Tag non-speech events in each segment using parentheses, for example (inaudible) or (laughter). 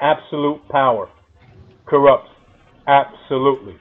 absolute power corrupts absolutely.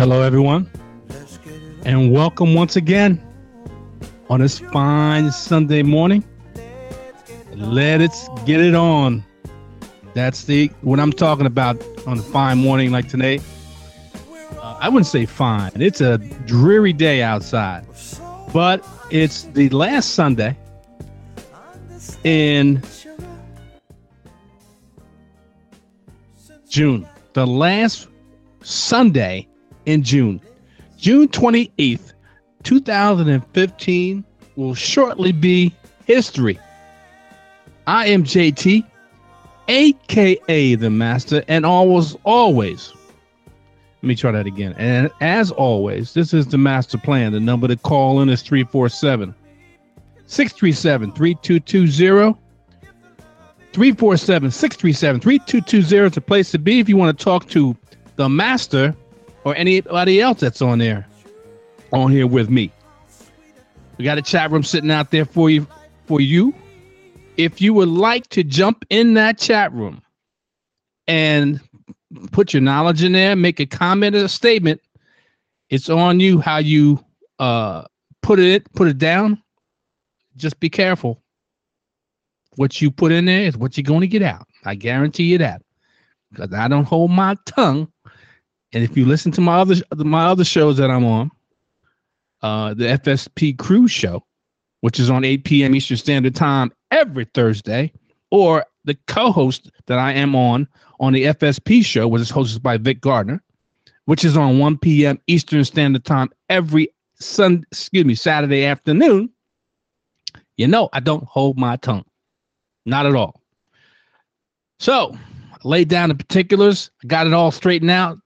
Hello, everyone, and welcome once again on this fine Sunday morning. Let's get it on. That's the what I'm talking about on a fine morning like today. Uh, I wouldn't say fine. It's a dreary day outside, but it's the last Sunday in June. The last Sunday in June. June 28th, 2015 will shortly be history. I am JT, aka the Master, and always, always. Let me try that again. And as always, this is the master plan. The number to call in is 347 637 3220. 347 637 3220 is the place to be if you want to talk to the master or anybody else that's on there, on here with me. We got a chat room sitting out there for you. For you, if you would like to jump in that chat room and put your knowledge in there, make a comment or a statement, it's on you how you uh, put it put it down. Just be careful. What you put in there is what you're going to get out. I guarantee you that, because I don't hold my tongue and if you listen to my other my other shows that I'm on, uh, the FSP Cruise Show, which is on 8 p.m. Eastern Standard Time every Thursday, or the co-host that I am on on the FSP Show, which is hosted by Vic Gardner, which is on 1 p.m. Eastern Standard Time every Sun, excuse me, Saturday afternoon. You know, I don't hold my tongue, not at all. So, I laid down the particulars, got it all straightened out.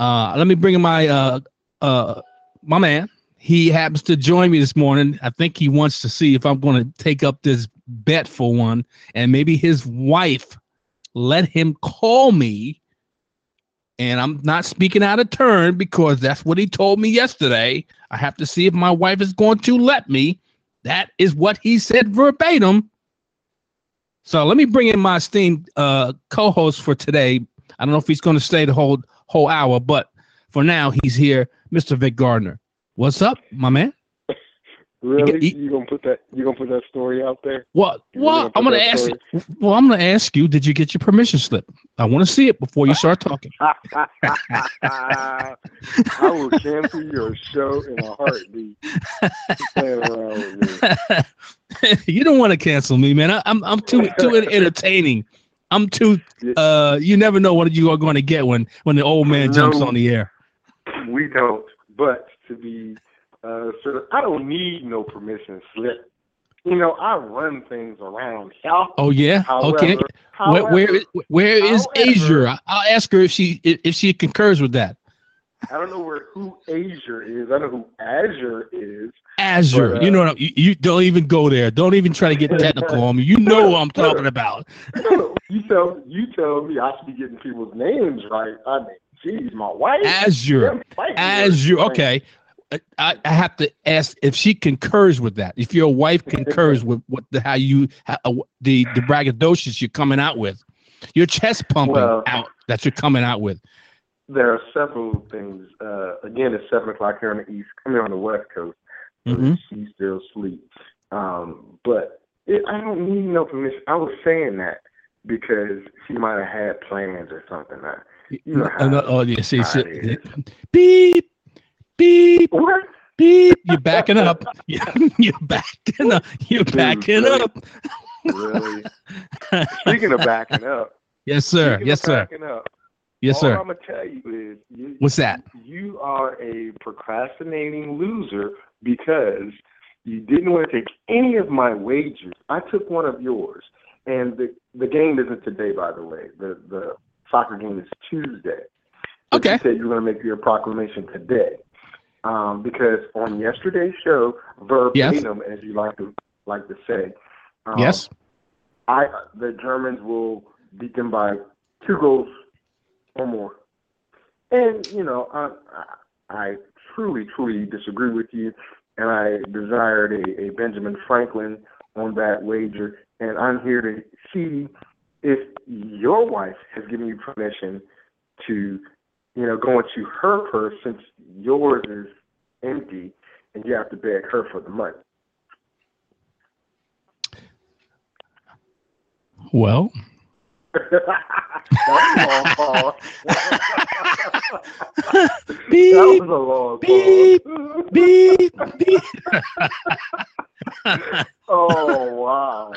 Uh, let me bring in my uh, uh, my man. He happens to join me this morning. I think he wants to see if I'm going to take up this bet for one, and maybe his wife let him call me. And I'm not speaking out of turn because that's what he told me yesterday. I have to see if my wife is going to let me. That is what he said verbatim. So let me bring in my esteemed uh, co-host for today. I don't know if he's going to stay the whole whole hour. But for now, he's here, Mr. Vic Gardner. What's up, my man? Really? You, you, gonna put that? You gonna put that story out there? What? Well, I'm gonna ask. You, well, I'm gonna ask you. Did you get your permission slip? I want to see it before you start talking. (laughs) I will cancel your show in a heartbeat. (laughs) you don't want to cancel me, man. I, I'm I'm too too (laughs) entertaining I'm too. Uh, you never know what you are going to get when when the old man jumps no, on the air. We don't. But to be uh, sort of, I don't need no permission slip. You know, I run things around here. Oh yeah. However, okay. However, where where, where is Asia? I'll ask her if she if she concurs with that. I don't know where who Azure is. I don't know who Azure is. Azure. But, uh, you know what? You, you, don't even go there. Don't even try to get technical on me. You know what I'm talking about. you tell you tell me I should be getting people's names right. I mean, geez, my wife. Azure. Azure. Okay. I, I have to ask if she concurs with that. If your wife concurs with what the how you how, uh, the the braggadocious you're coming out with, your chest pumping well, out that you're coming out with there are several things. Uh, again, it's seven o'clock here on the east, coming on the west coast. Mm-hmm. She still sleeps. Um, but it, I don't need no permission. I was saying that because she might have had plans or something. I, you know how oh, yeah, see, see, beep, beep, what? beep. You're backing up. (laughs) You're, you're backing up. You're backing up. really? (laughs) Speaking of backing up. Yes, sir. Yes, sir. Backing up. Yes, All sir. I'm gonna tell you is, you, What's that? You are a procrastinating loser because you didn't want to take any of my wagers. I took one of yours, and the the game isn't today, by the way. The the soccer game is Tuesday. But Okay. You said you were going to make your proclamation today, um, because on yesterday's show, verbatim, as you like to like to say, um, yes. I the Germans will beat them by two goals or more. And you know, I I, truly, truly disagree with you, and I desired a, a Benjamin Franklin on that wager, and I'm here to see if your wife has given you permission to, you know, go into her purse since yours is empty, and you have to beg her for the money. Well, that was a long beep, that was a long beep, beep, (laughs) oh wow.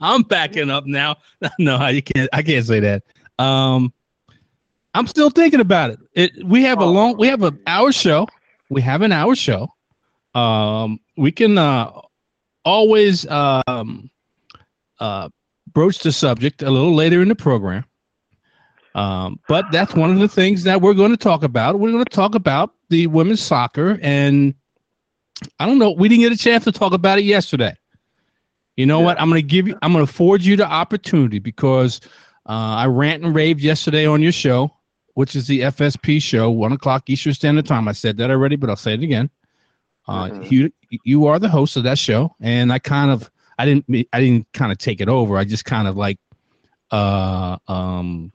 I'm backing up now. (laughs) No, you can't. I can't say that. Um, I'm still thinking about it. It. We have a long. We have an hour show. We have an hour show. Um, we can uh, always um, uh, broach the subject a little later in the program. Um, but that's one of the things that we're going to talk about. We're going to talk about the women's soccer, and I don't know. We didn't get a chance to talk about it yesterday. You know Yeah. what? I'm going to give you. I'm going to afford you the opportunity because uh, I rant and raved yesterday on your show, which is the FSP show, one o'clock Eastern Standard Time. I said that already, but I'll say it again. Uh, Mhm. You you are the host of that show, and I kind of I didn't I didn't kind of take it over. I just kind of like uh um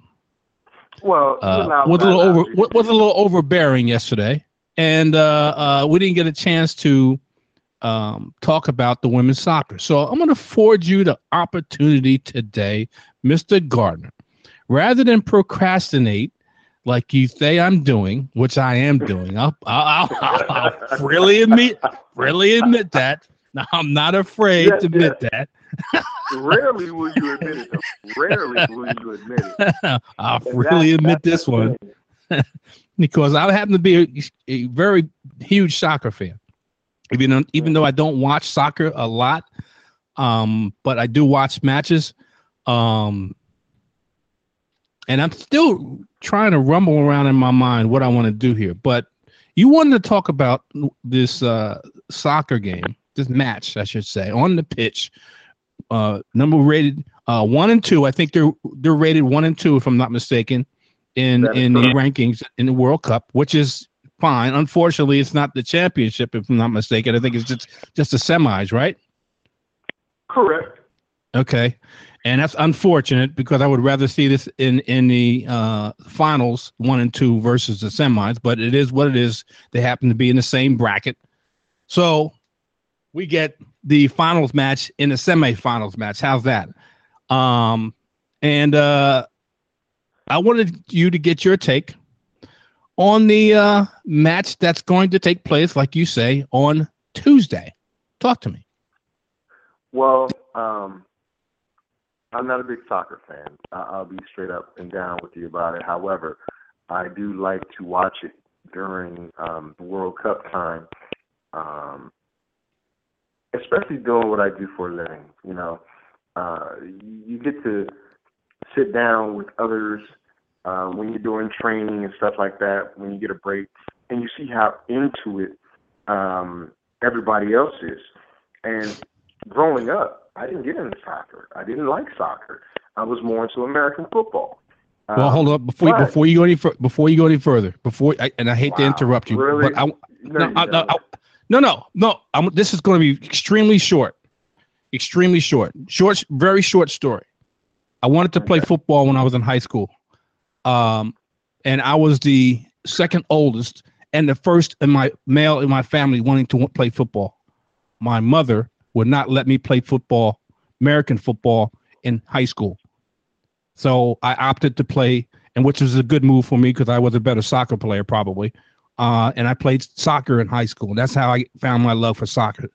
Well, uh, was a little over was a little overbearing yesterday, and uh, uh, we didn't get a chance to um, talk about the women's soccer. So I'm going to afford you the opportunity today, Mister Gardner, rather than procrastinate like you say I'm doing, which I am doing. I'll, I'll, I'll, I'll (laughs) really admit, really admit that. (laughs) Now, I'm not afraid Yeah, to admit that. Rarely will you admit it. Though. Rarely will you admit it. (laughs) I'll And really admit this one. (laughs) because I happen to be a, a very huge soccer fan. Even though, even though I don't watch soccer a lot, um, but I do watch matches. Um, and I'm still trying to rumble around in my mind what I want to do here. But you wanted to talk about this uh, soccer game, this match, I should say, on the pitch. Uh, number rated uh, one and two. I think they're they're rated one and two, if I'm not mistaken, in in the rankings in the World Cup, which is fine. Unfortunately, it's not the championship, if I'm not mistaken. I think it's just just the semis, right? Correct. Okay, and that's unfortunate because I would rather see this in in the uh, finals, one and two versus the semis. But it is what it is. They happen to be in the same bracket, so we get the finals match in the semifinals match. How's that? Um, and uh, I wanted you to get your take on the uh, match that's going to take place, like you say, on Tuesday. Talk to me. Well, um, I'm not a big soccer fan. I'll be straight up and down with you about it. However, I do like to watch it during um, the World Cup time, um, especially doing what I do for a living. You know, uh, you you get to sit down with others uh, when you're doing training and stuff like that. When you get a break, and you see how into it um, everybody else is, and growing up, I didn't get into soccer. I didn't like soccer. I was more into American football. Well, Um, hold up before you, but- before you go any fur- before you go any further. Before I, and I hate to interrupt you, really? but I, No, no, you I, no. I- no, no, no. I'm, this is going to be extremely short, extremely short, short, very short story. I wanted to play Okay. football when I was in high school, um, and I was the second oldest and the first in my male in my family wanting to play football. My mother would not let me play football, American football, in high school. So I opted to play, and which was a good move for me because I was a better soccer player probably. Uh, and I played soccer in high school. That's how I found my love for soccer.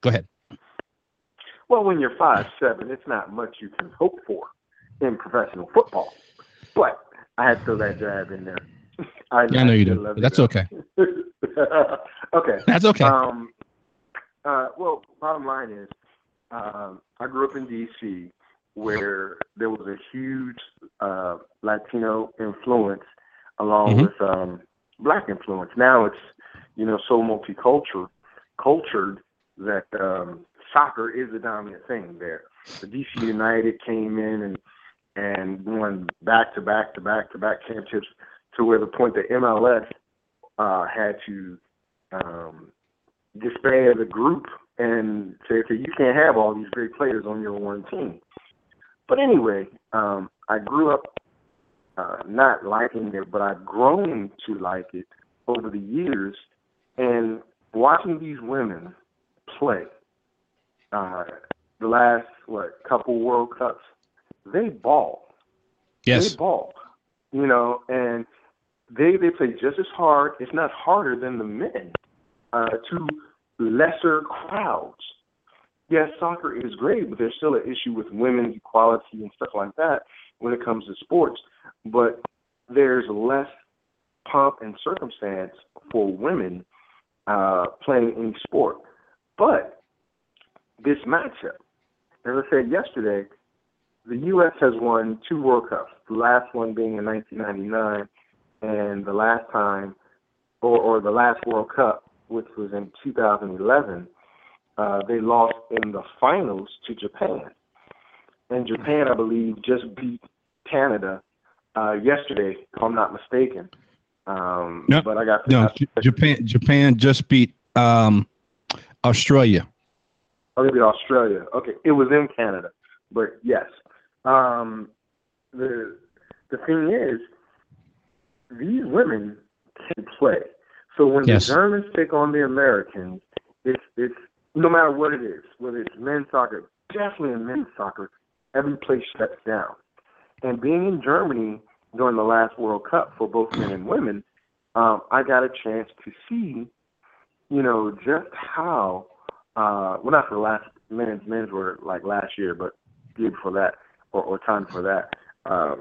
Go ahead. Well, when you're five seven, it's not much you can hope for in professional football. But I had to throw that jab in there. (laughs) I, yeah, I know you do. That's okay. (laughs) okay. That's okay. Um, uh, well, bottom line is, um, I grew up in D.C., where there was a huge uh, Latino influence along mm-hmm. with um, black influence. Now it's you know so multicultural, cultured that um, soccer is the dominant thing there. The DC United came in and and won back to back to back to back championships to where the point that MLS uh, had to um, disband the group and say, okay, you can't have all these great players on your one team. But anyway, um, I grew up uh, not liking it, but I've grown to like it over the years. And watching these women play uh, the last what couple World Cups, they ball. Yes, they ball. You know, and they they play just as hard, if not harder, than the men uh, to lesser crowds. Yes, soccer is great, but there's still an issue with women's equality and stuff like that when it comes to sports. But there's less pomp and circumstance for women uh, playing any sport. But this matchup, as I said yesterday, the U.S. has won two World Cups. The last one being in 1999, and the last time, or, or the last World Cup, which was in 2011, uh, they lost in the finals to Japan. And Japan, I believe, just beat Canada uh, yesterday, if I'm not mistaken. Um, no, but I got no. Japan. Japan just beat um, Australia. Oh, they beat Australia. Okay, it was in Canada, but yes. Um, the the thing is, these women can play. So when yes. the Germans take on the Americans, it's it's no matter what it is, whether it's men's soccer, definitely in men's soccer, every place shuts down. And being in Germany during the last World Cup for both men and women, um, I got a chance to see, you know, just how uh well not for the last men's men's were like last year, but year before that or, or time for that. Uh,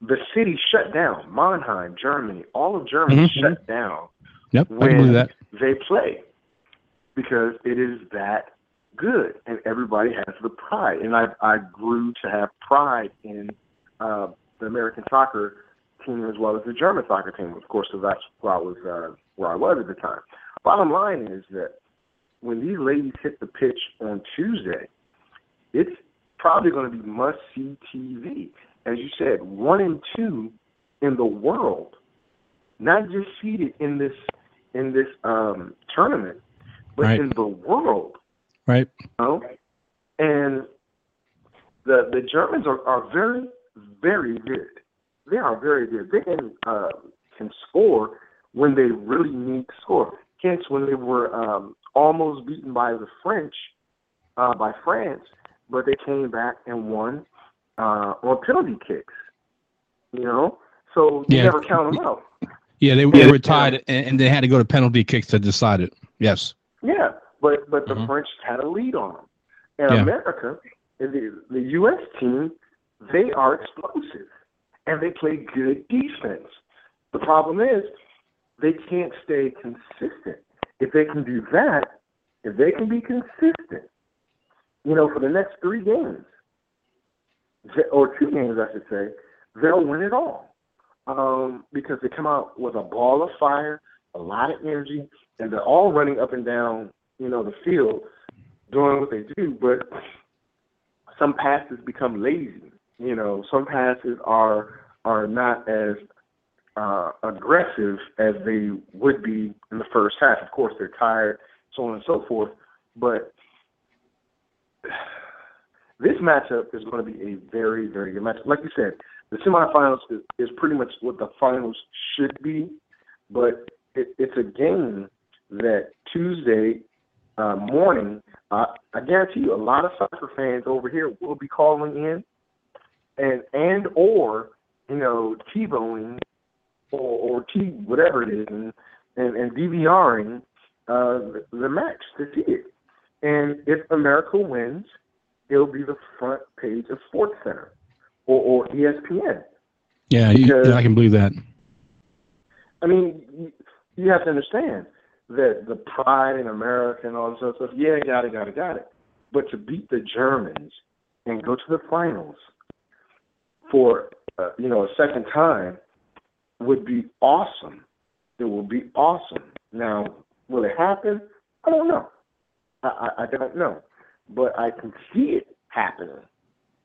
the city shut down. Mannheim, Germany, all of Germany mm-hmm. shut down yep, when that. they play because it is that good, and everybody has the pride. And I I grew to have pride in uh, the American soccer team as well as the German soccer team, of course, because that's where I was uh, where I was at the time. Bottom line is that when these ladies hit the pitch on Tuesday, it's probably going to be must see TV. As you said, one and two in the world, not just seated in this in this um, tournament, but right. in the world. Right. You know? And the the Germans are, are very, very good. They are very good. They can uh, can score when they really need to score. Hence, when they were um, almost beaten by the French, uh, by France, but they came back and won uh, on penalty kicks. You know, so you yeah. never count them out. Yeah, they, they were tied, and, and they had to go to penalty kicks to decide it. Yes. Yeah, but but the mm-hmm. French had a lead on them. And yeah. America, the the U.S. team, they are explosive and they play good defense. The problem is they can't stay consistent. If they can do that, if they can be consistent, you know, for the next three games or two games, I should say, they'll win it all um, because they come out with a ball of fire, a lot of energy, and they're all running up and down, you know, the field doing what they do. But some passes become lazy. You know, some passes are are not as uh, aggressive as they would be in the first half. Of course, they're tired, so on and so forth. But this matchup is going to be a very, very good matchup. Like you said, the semifinals is, is pretty much what the finals should be, but it, it's a game that Tuesday uh, morning, uh, I guarantee you, a lot of soccer fans over here will be calling in, and and or you know T-boning or, or T whatever it is, and and, and DVRing uh, the, match to see it. And if America wins, it'll be the front page of Sports Center or, or ESPN. Yeah, you, yeah, I can believe that. I mean, you have to understand that the pride in America and all this other stuff. Yeah, got it, got it, got it. But to beat the Germans and go to the finals for uh, you know a second time would be awesome. It will be awesome. Now, will it happen? I don't know. I, I, I don't know, but I can see it happening.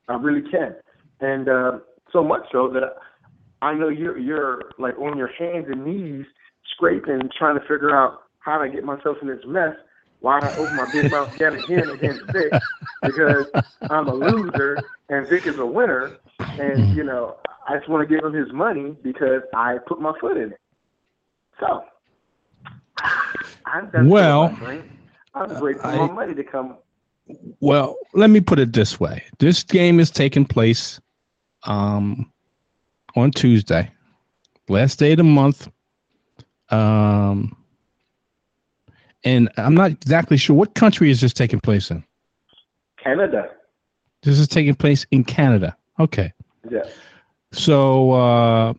I really can, and uh, so much so that I know you're you're like on your hands and knees scraping, trying to figure out how did I get myself in this mess. Why did I open my big mouth yet again against Vic because I'm a loser and Vic is a winner, and you know I just want to give him his money because I put my foot in it. So I'm well. I'm grateful for my money to come. Well, let me put it this way: this game is taking place um, on Tuesday, last day of the month. Um, and I'm not exactly sure what country is this taking place in. Canada. This is taking place in Canada. Okay. Yeah. So, uh,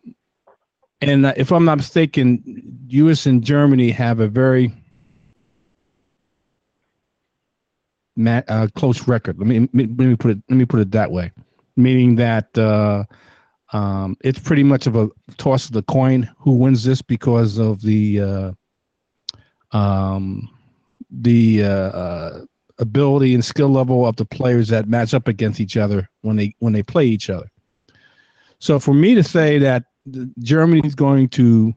and if I'm not mistaken, U.S. and Germany have a very uh, close record. Let me let me put it let me put it that way, meaning that uh, um, it's pretty much of a toss of the coin who wins this because of the uh, um, the uh, uh, ability and skill level of the players that match up against each other when they when they play each other. So for me to say that Germany is going to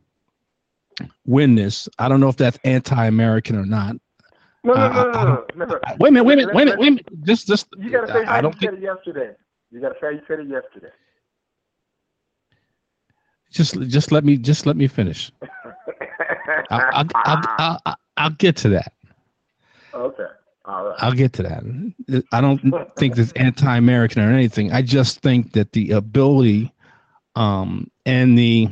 win this, I don't know if that's anti-American or not. No, no, no, no, no, no. Wait a minute, wait a minute, wait a minute, wait a minute. Just, just. You gotta say how I don't you said it yesterday. You gotta say you said it yesterday. Just, just let me, just let me finish. (laughs) I'll, I'll, I'll, get to that. Okay. All right. I'll get to that. I don't think it's anti-American or anything. I just think that the ability, um, and the,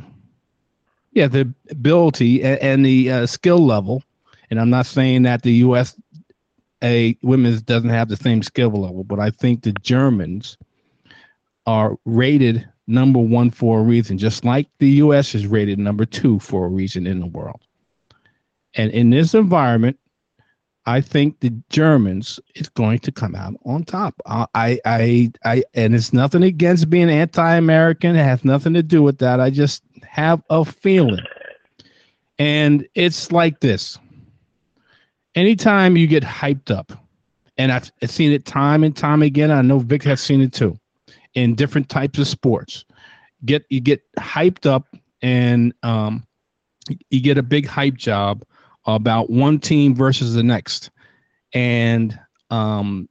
yeah, the ability and, and the uh, skill level, and I'm not saying that the U.S. a women's doesn't have the same skill level, but I think the Germans are rated number one for a reason, just like the U.S. is rated number two for a reason in the world. And in this environment, I think the Germans is going to come out on top. I, I, I, and it's nothing against being anti-American. It has nothing to do with that. I just have a feeling, and it's like this. Anytime you get hyped up, and I've, I've seen it time and time again. I know Vic has seen it too, in different types of sports. Get you get hyped up, and um, you get a big hype job about one team versus the next. And um,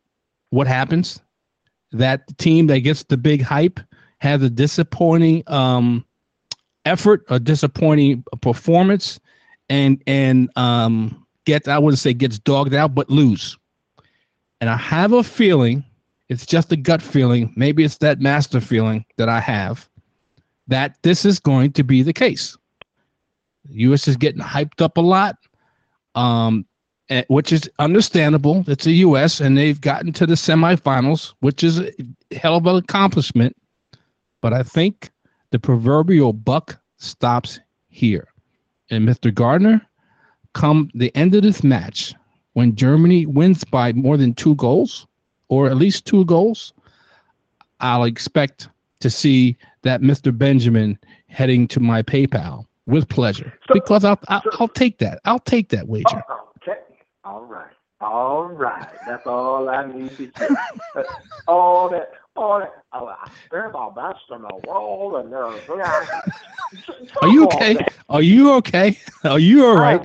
what happens? That team that gets the big hype has a disappointing um, effort, a disappointing performance, and and um, gets I wouldn't say gets dogged out, but lose. And I have a feeling, it's just a gut feeling, maybe it's that master feeling that I have, that this is going to be the case. The U.S. is getting hyped up a lot um, eh, which is understandable. It's the U.S. and they've gotten to the semifinals, which is a hell of an accomplishment. But I think the proverbial buck stops here. And Mr. Gardner, come the end of this match, when Germany wins by more than two goals, or at least two goals, I'll expect to see that Mr. Benjamin heading to my PayPal with pleasure so, because I'll, I'll, so, I'll take that. I'll take that wager. Okay. All right. All right. That's all I need to hear. (laughs) all that. All that. Oh, I spare my best on the wall and there's. Are you okay? Are you okay? (laughs) Are you all right?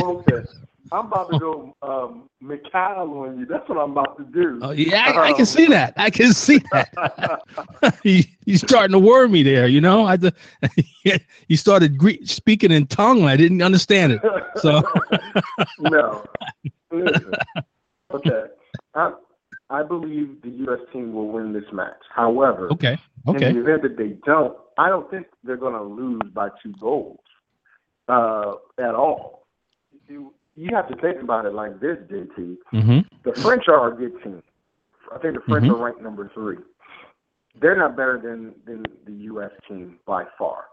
I'm about to go um, Mikhail on you. That's what I'm about to do. Oh yeah, I, um, I can see that. I can see that. (laughs) you, you starting to worry me there. You know, I (laughs) you started Greek, speaking in tongue. I didn't understand it. So (laughs) no. Listen. Okay. I, I believe the U.S. team will win this match. However, okay, okay. In the event that they don't, I don't think they're going to lose by two goals uh, at all. You, you have to think about it like this, JT. Mm-hmm. The French are a good team. I think the French mm-hmm. are ranked number three. they're not better than than the U.S. team by far.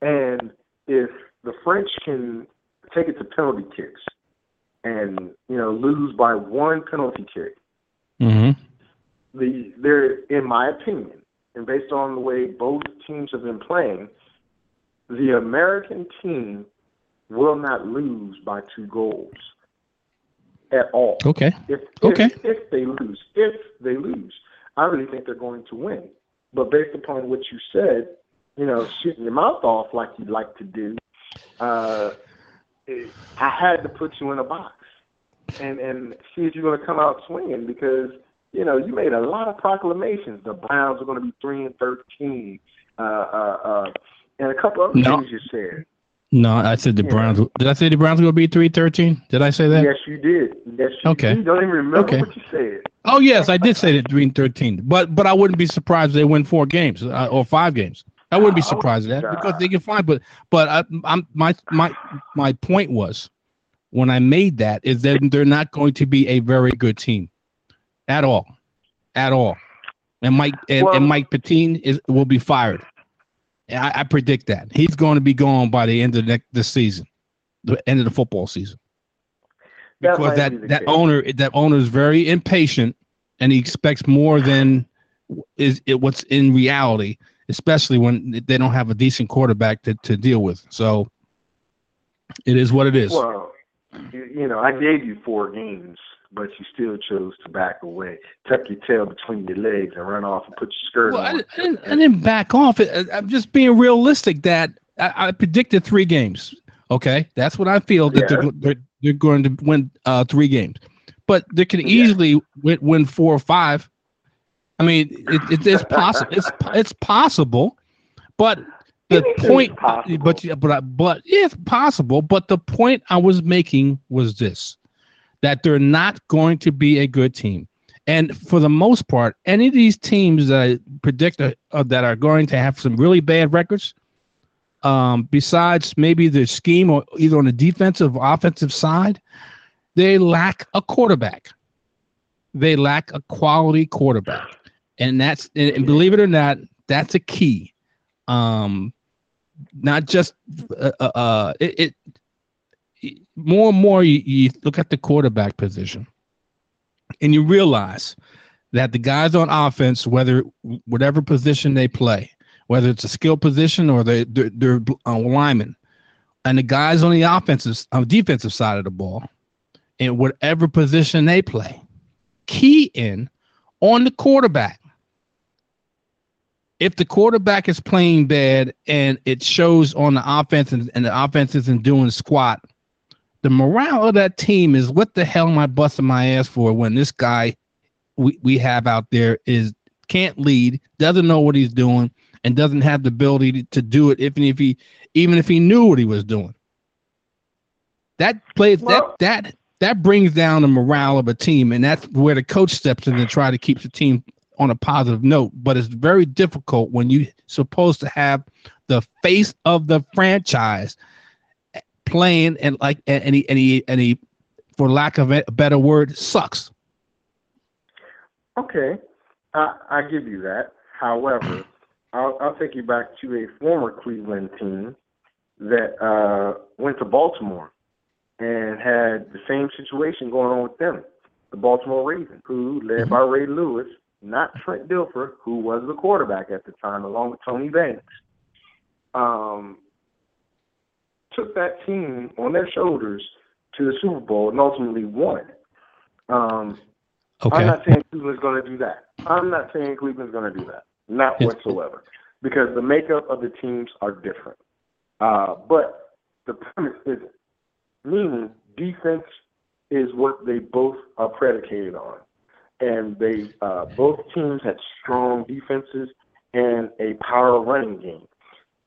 And if the French can take it to penalty kicks and you know lose by one penalty kick, mm-hmm. the there, in my opinion, and based on the way both teams have been playing, the American team will not lose by two goals at all. Okay. If, okay. If, if they lose, if they lose, I really think they're going to win. But based upon what you said, you know, shooting your mouth off like you like to do, uh, I had to put you in a box and and see if you're going to come out swinging because you know you made a lot of proclamations. The Browns are going to be three and thirteen, uh, uh, uh, and a couple other no. things you said. No, I said the yeah. Browns. Did I say the Browns to be three thirteen? Did I say that? Yes, you did. Yes, you okay. You don't even remember okay. what you said. Oh yes, I did say that three thirteen. But but I wouldn't be surprised if they win four games uh, or five games. I wouldn't be oh, surprised at that because they can find. But but I, I'm my my my point was when I made that is that they're not going to be a very good team at all, at all. And Mike and, well, and Mike Pettine is will be fired. I, I, predict that he's going to be gone by the end of the next the season, the end of the football season. Because that that, that owner that owner is very impatient and he expects more than is it what's in reality especially when they don't have a decent quarterback to, to deal with. So it is what it is. Well, you know, I gave you four games, but you still chose to back away, tuck your tail between your legs, and run off and put your skirt well, on. I, I, didn't, I didn't back off. I'm just being realistic that I, I predicted three games. Okay, that's what I feel that yeah. they're, they're, they're going to win uh, three games, but they can easily yeah. win, win four or five I mean, it, it, it's (laughs) possible. It's it's possible, but the point, but but but it's possible. But the point I was making was this: that they're not going to be a good team. And for the most part, any of these teams that I predict uh, that are going to have some really bad records, um, besides maybe the scheme or either on the defensive or offensive side, they lack a quarterback. They lack a quality quarterback and that's and believe it or not, that's a key. Um, not just uh, uh, uh it, it, more and more you, you look at the quarterback position, and you realize that the guys on offense, whether whatever position they play, whether it's a skill position or they they're, they're uh, linemen, and the guys on the offensive on the defensive side of the ball, in whatever position they play, key in on the quarterback. If the quarterback is playing bad and it shows on the offense and, and the offense isn't doing squat, the morale of that team is what the hell am I busting my ass for when this guy we, we have out there is can't lead, doesn't know what he's doing, and doesn't have the ability to, to do it even if he even if he knew what he was doing. That plays well, that that that brings down the morale of a team, and that's where the coach steps in to try to keep the team on a positive note, but it's very difficult when you're supposed to have the face of the franchise playing and like any any any for lack of a better word sucks. Okay, I, I give you that. However, (clears throat) I'll, I'll take you back to a former Cleveland team that uh, went to Baltimore and had the same situation going on with them. The Baltimore Ravens, who led mm-hmm. by Ray Lewis, not Trent Dilfer, who was the quarterback at the time, along with Tony Banks, um, took that team on their shoulders to the Super Bowl and ultimately won. Um, okay. I'm not saying Cleveland's going to do that. I'm not saying Cleveland's going to do that. Not whatsoever. Because the makeup of the teams are different. Uh, but the premise is meaning defense is what they both are predicated on and they uh, both teams had strong defenses and a power running game.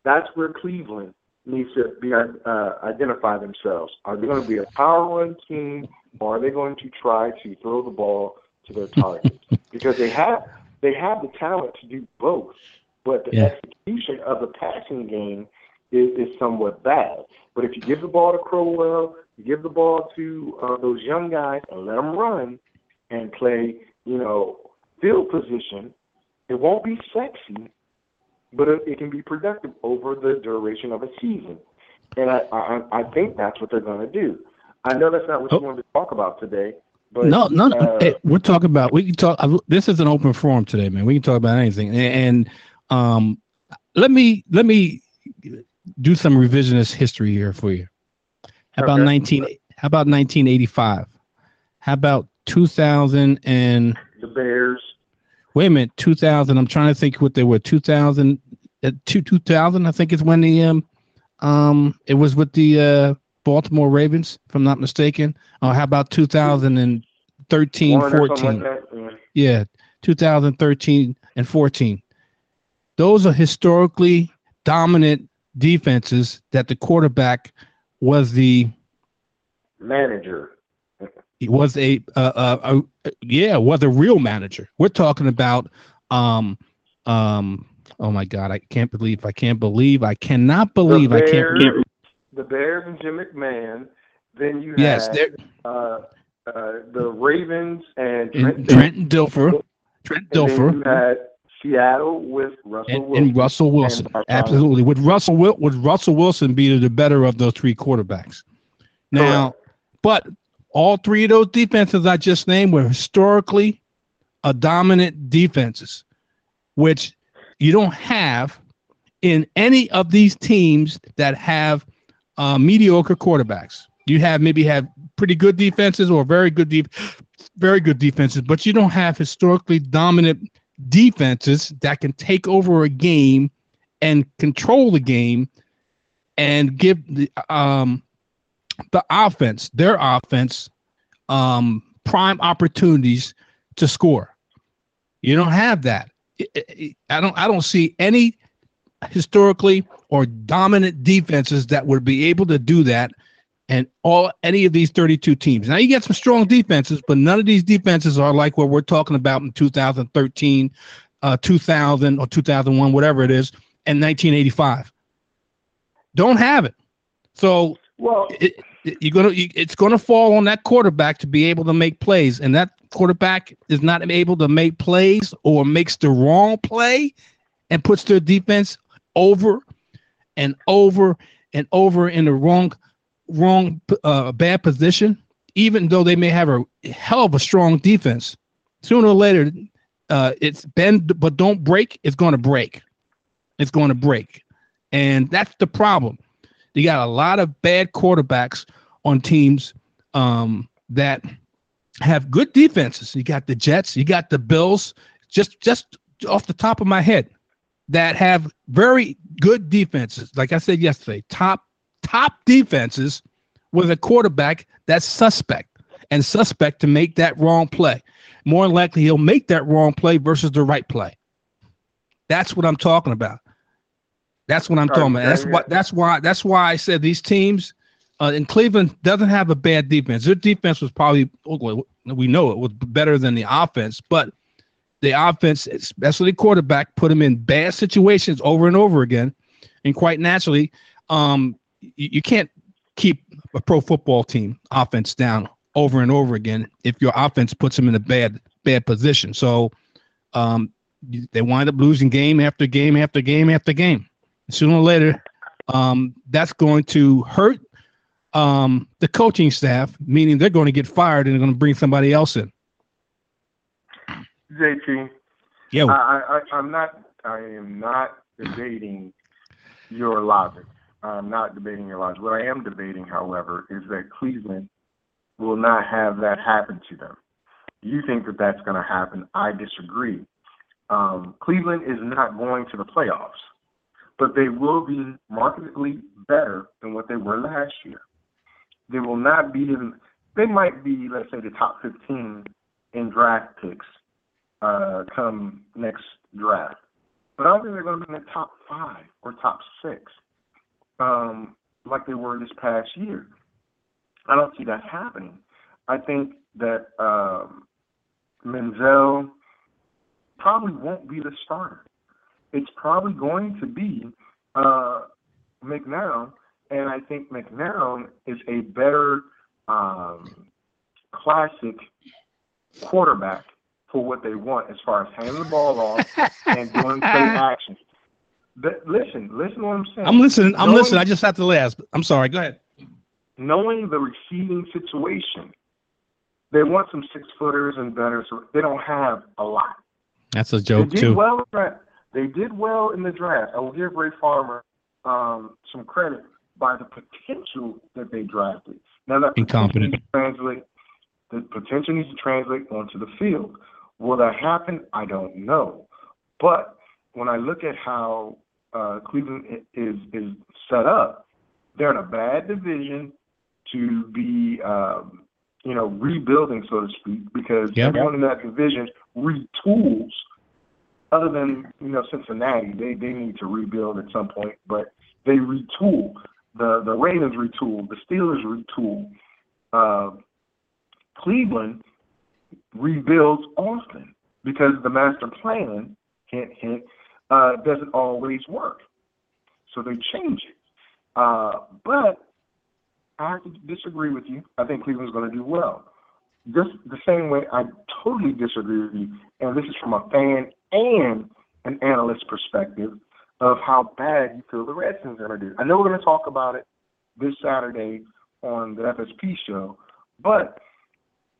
That's where Cleveland needs to be uh, identify themselves. Are they going to be a power run team, or are they going to try to throw the ball to their targets? (laughs) because they have they have the talent to do both, but the yeah. execution of the passing game is, is somewhat bad. But if you give the ball to Crowell, you give the ball to uh, those young guys and let them run, and play, you know, field position, It won't be sexy, but it, it can be productive over the duration of a season. And I, I, I think that's what they're going to do. I know that's not what oh. you wanted to talk about today. But, no, no, uh, hey, we're talking about. We can talk. This is an open forum today, man. We can talk about anything. And, and um, let me let me do some revisionist history here for you. How about okay. nineteen? How about nineteen eighty five? How about two thousand and the Bears? Wait a minute, two thousand. I'm trying to think what they were. Two thousand, uh, two two thousand. I think is when the um um it was with the uh Baltimore Ravens, if I'm not mistaken. Uh, how about 2013, 14? Like yeah. yeah, 2013 and 14. Those are historically dominant defenses that the quarterback was the manager. He was a, uh, a, a yeah, was a real manager. We're talking about um um oh my god, I can't believe I can't believe I cannot believe I can't, can't the Bears and Jim McMahon. Then you yes, had uh, uh, the Ravens and Trent, Trent Dilfer. Trent Dilfer. you had Seattle with Russell and, Wilson. And Russell Wilson. And Absolutely. Would Russell would Russell Wilson be the better of those three quarterbacks? Now, Correct. but all three of those defenses I just named were historically a dominant defenses, which you don't have in any of these teams that have uh, mediocre quarterbacks. You have maybe have pretty good defenses or very good deep, very good defenses, but you don't have historically dominant defenses that can take over a game and control the game and give the um the offense, their offense, um, prime opportunities to score. You don't have that. I don't. I don't see any historically or dominant defenses that would be able to do that and all any of these 32 teams. Now you get some strong defenses, but none of these defenses are like what we're talking about in 2013, uh, 2000 or 2001, whatever it is, and 1985. Don't have it. So well, it, you're gonna it's gonna fall on that quarterback to be able to make plays, and that quarterback is not able to make plays or makes the wrong play and puts their defense over and over and over in the wrong wrong uh, bad position, even though they may have a hell of a strong defense, sooner or later, uh, it's bend but don't break. It's going to break. It's going to break, and that's the problem. You got a lot of bad quarterbacks on teams um, that have good defenses. You got the Jets. You got the Bills. Just just off the top of my head, that have very good defenses. Like I said yesterday, top top defenses with a quarterback that's suspect and suspect to make that wrong play. More likely, he'll make that wrong play versus the right play. That's what I'm talking about. That's what I'm talking about. That's why. That's why. That's why I said these teams. Uh, and Cleveland doesn't have a bad defense. Their defense was probably we know it was better than the offense, but the offense, especially quarterback, put them in bad situations over and over again. And quite naturally, um, you, you can't keep a pro football team offense down over and over again if your offense puts them in a bad bad position. So um, they wind up losing game after game after game after game. Sooner or later, um, that's going to hurt um, the coaching staff, meaning they're going to get fired and they're going to bring somebody else in. JT. Yeah. I, I, I'm not. I am not debating your logic. I'm not debating your logic. What I am debating, however, is that Cleveland will not have that happen to them. You think that that's going to happen. I disagree. Um, Cleveland is not going to the playoffs, but they will be markedly better than what they were last year. They will not be in. They might be, let's say, the top 15 in draft picks uh, come next draft. But I don't think they're going to be in the top five or top six um, like they were this past year. I don't see that happening. I think that um, probably won't be the starter. It's probably going to be uh, McCown, and I think McCown is a better um, classic quarterback for what they want as far as handing the ball off (laughs) and doing play action. But listen, listen to what I'm saying. I'm listening. I'm knowing, listening. I just have to last. I'm sorry. Go ahead. Knowing the receiving situation, they want some six footers and better, so they don't have a lot. That's a joke they did too. Well, they did well in the draft. I will give Ray Farmer um, some credit by the potential that they drafted. Now that incompetent translate the potential needs to translate onto the field. Will that happen? I don't know. But when I look at how uh, Cleveland is is set up, they're in a bad division to be, um, you know, rebuilding, so to speak, because yep. everyone in that division retools. Other than you know Cincinnati, they they need to rebuild at some point, but they retool. The the Ravens retool. The Steelers retool. Uh, Cleveland rebuilds often because the master plan, hint, hint, uh, doesn't always work. So they change it. Uh, but I disagree with you. I think Cleveland's going to do well. Just the same way I totally disagree with you, and this is from a fan and an analyst perspective of how bad you feel the Redskins are going to do. I know we're going to talk about it this Saturday on the FSP show, but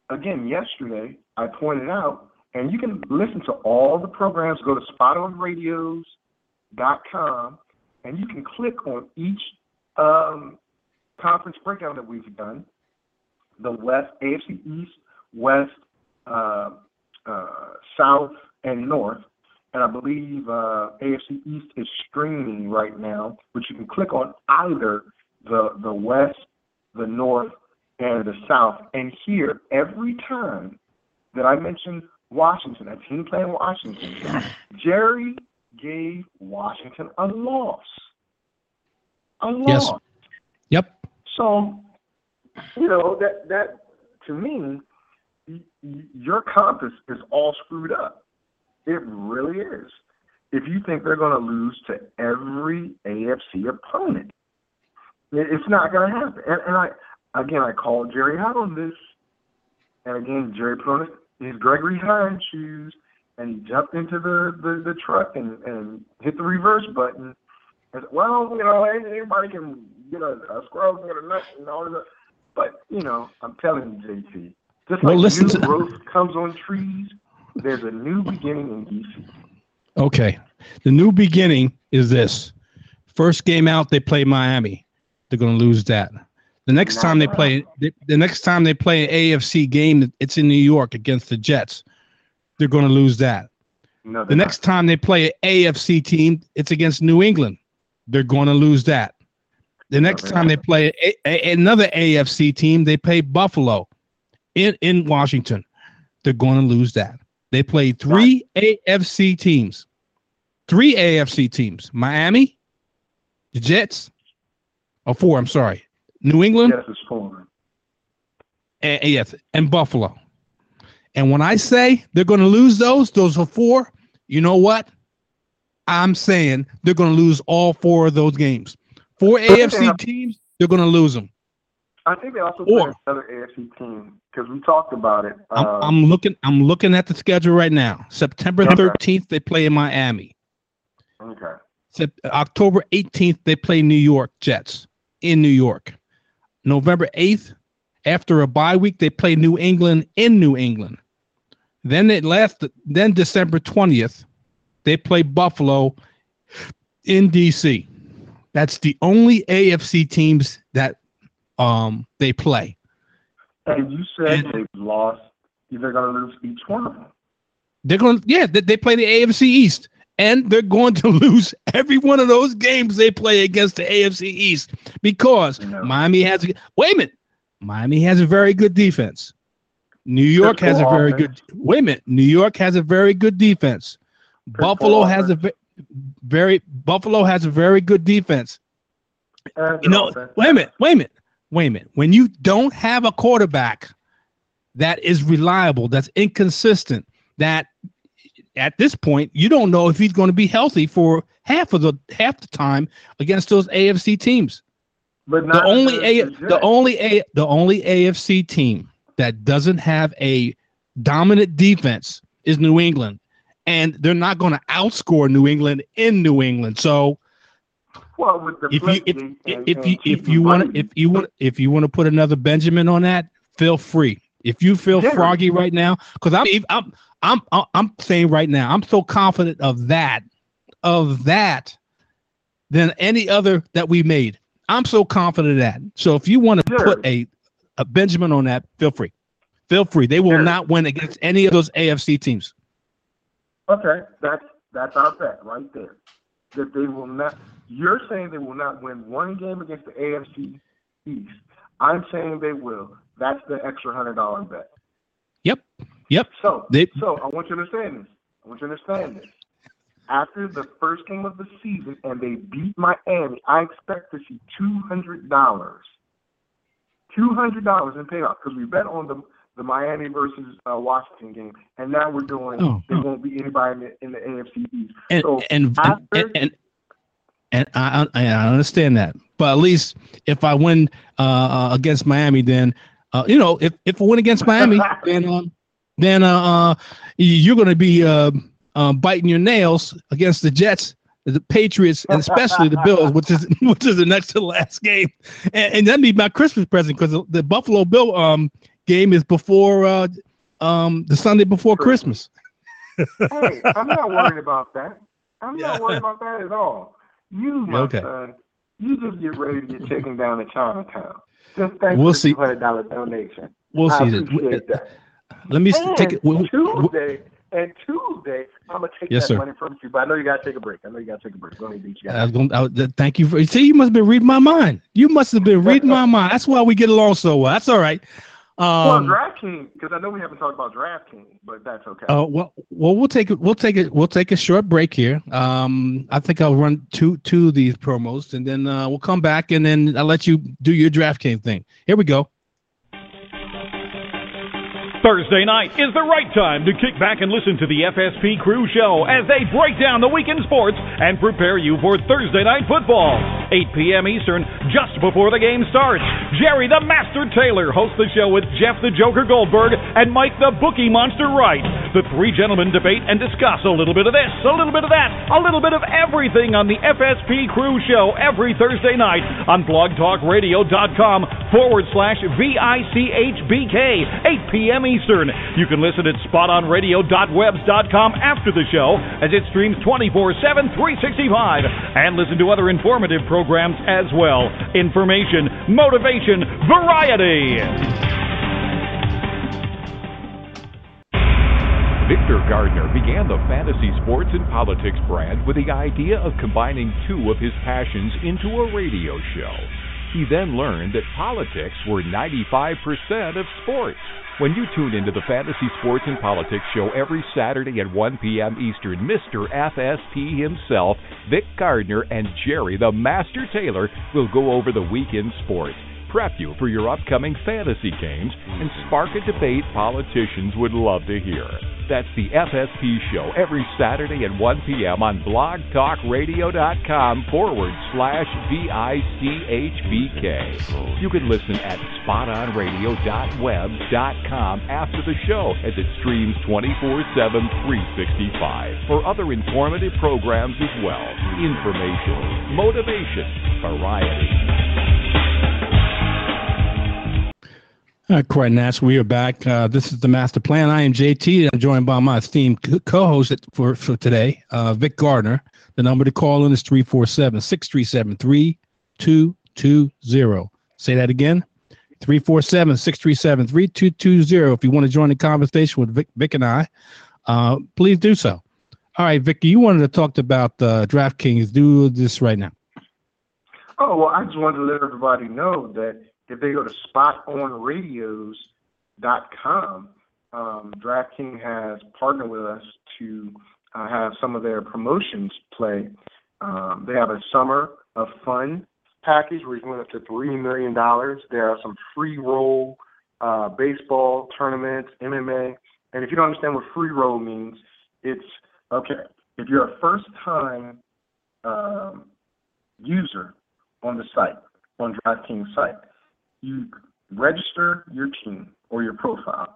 again, yesterday I pointed out, and you can listen to all the programs. Go to spotonradios.com, and you can click on each um, conference breakdown that we've done. The West, AFC East, West, uh, uh, South, and North. And I believe uh, AFC East is streaming right now, which you can click on either the the West, the North, and the South. And here, every time that I mention Washington, a team playing Washington, Jerry gave Washington a loss. A loss. Yes. Yep. So, you know that that to me, your compass is all screwed up. It really is. If you think they're going to lose to every AFC opponent, it's not going to happen. And, and I again, I called Jerry out on this, and again, Jerry put on his Gregory Hines shoes, and he jumped into the, the, the truck and, and hit the reverse button. And well, you know, anybody can get a, a squirrel can get a nut and all that. But you know, I'm telling you, JT, just well, like new to... growth comes on trees, there's a new beginning in DC. Okay, the new beginning is this: first game out, they play Miami. They're going to lose that. The next time they play, the, the next time they play an AFC game, it's in New York against the Jets. They're going to lose that. No, the next not. time they play an AFC team, it's against New England. They're going to lose that. The next time they play a, a, another AFC team, they play Buffalo in, in Washington. They're going to lose that. They played three AFC teams. Three AFC teams. Miami, the Jets, or four, I'm sorry. New England. Yes, it's four. And, yes, and Buffalo. And when I say they're going to lose those, those are four. You know what? I'm saying they're going to lose all four of those games. Four AFC teams, they're going to lose them. I think they also play another AFC team because we talked about it. I'm, uh, I'm, looking. I'm looking at the schedule right now. September 13th, they play in Miami. Okay. October 18th, they play New York Jets in New York. November 8th, after a bye week, they play New England in New England. Then it last then December 20th, they play Buffalo in DC. That's the only AFC teams that um they play. And you said and, they've lost. They're going to lose each one of them. They're going. Yeah, they, they play the AFC East and they're going to (laughs) lose every one of those games they play against the AFC East because Miami has a, wait a minute. Miami has a very good defense. New York has a very good wait a minute. New York has a very good defense. Buffalo has a very Buffalo has a very good defense. You know, wait a minute, wait a minute, wait a minute. When you don't have a quarterback that is reliable, that's inconsistent, that at this point, you don't know if he's going to be healthy for half of the half the time against those AFC teams. But the only a the only a the only AFC team that doesn't have a dominant defense is New England, and they're not going to outscore New England in New England. So, well, if you if, and, if, and you if you want if you want if you want to put another Benjamin on that, feel free. If you feel yeah. froggy right now, because I'm I'm I'm I'm saying right now, I'm so confident of that, of that, than any other that we made. I'm so confident of that. So if you want to sure. put a a Benjamin on that, feel free. Feel free. They will sure. not win against any of those AFC teams. Okay, that's that's our bet right there. That they will not. You're saying they will not win one game against the AFC East. I'm saying they will. That's the extra hundred dollar bet. Yep. Yep. So, they, so I want you to understand this. I want you to understand this. After the first game of the season and they beat Miami, I expect to see two hundred dollars. Two hundred dollars in payoff because we bet on the the Miami versus uh, Washington game, and now we're doing. Oh, there oh. won't be anybody in the, in the AFC East. And so and, after, and, and and I I understand that, but at least if I win uh, uh against Miami, then uh, you know if if I win against Miami, (laughs) then um, then uh, uh you're going to be uh, uh, biting your nails against the Jets the Patriots and especially the Bills, which is (laughs) which is the next to the last game, and, and that'd be my Christmas present because the, the, Buffalo Bill um game is before uh, um, the Sunday before Christmas. hey, I'm not worried about that. I'm (laughs) yeah. not worried about that at all. You, my okay. son, you just get ready to get taken down to Chinatown. Just thank we'll see. hundred dollar donation. We'll I see that. Uh, that. Let me and take it. We'll, Tuesday and Tuesday, I'm gonna take yes, that sir. money from you. But I know you gotta take a break. I know you gotta take a break. Go ahead, you I was going. I, thank you for. See, you must have been reading my mind. You must have been reading my mind. That's why we get along so well. That's all right. Um, well, DraftKings, because I know we haven't talked about DraftKings, but that's okay. Uh, well, well, we'll take it. We'll take it. We'll take a short break here. Um, I think I'll run two two of these promos, and then uh, we'll come back, and then I'll let you do your DraftKings thing. Here we go. Thursday night is the right time to kick back and listen to the FSP Crew Show as they break down the weekend sports and prepare you for Thursday night football. 8 p.m. Eastern, just before the game starts. Jerry the Master Taylor hosts the show with Jeff the Joker Goldberg and Mike the Bookie Monster Wright. The three gentlemen debate and discuss a little bit of this, a little bit of that, a little bit of everything on the FSP Crew Show every Thursday night on blogtalkradio.com forward slash VICHBK, 8 p.m. Eastern. You can listen at spotonradio.webs.com after the show as it streams 24 7, 365, and listen to other informative programs as well. Information, motivation, variety. Victor Gardner began the fantasy sports and politics brand with the idea of combining two of his passions into a radio show. He then learned that politics were 95% of sports. When you tune into the Fantasy Sports and Politics Show every Saturday at 1 p.m. Eastern, Mr. FSP himself, Vic Gardner, and Jerry the Master Taylor will go over the weekend sports prep you for your upcoming fantasy games, and spark a debate politicians would love to hear. That's the FSP Show every Saturday at 1 p.m. on blogtalkradio.com forward slash VICHBK. You can listen at spotonradio.webs.com after the show as it streams 24 7, 365 for other informative programs as well. Information, motivation, variety. Right, Corey Nash, we are back. Uh, this is the Master Plan. I am JT. I'm joined by my esteemed co-host for, for today, uh, Vic Gardner. The number to call in is 347-637-3220. Say that again, 347-637-3220. If you want to join the conversation with Vic, Vic and I, uh, please do so. All right, Vic, you wanted to talk about uh, DraftKings. Do this right now. Oh, well, I just wanted to let everybody know that if they go to spotonradios.com, um, DraftKings has partnered with us to uh, have some of their promotions play. Um, they have a summer of fun package where you can win up to three million dollars. There are some free roll uh, baseball tournaments, MMA, and if you don't understand what free roll means, it's okay. If you're a first time um, user on the site, on DraftKings site, you register your team or your profile,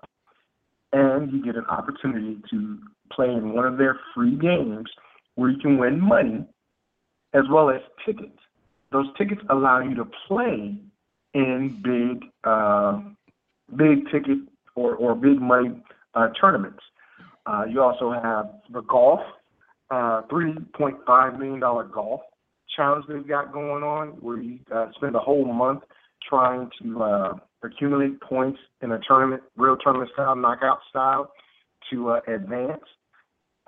and you get an opportunity to play in one of their free games where you can win money as well as tickets. Those tickets allow you to play in big, uh, big ticket or, or big money uh, tournaments. Uh, you also have the golf, uh, $3.5 million golf challenge they've got going on where you uh, spend a whole month trying to uh, accumulate points in a tournament, real tournament style, knockout style, to uh, advance.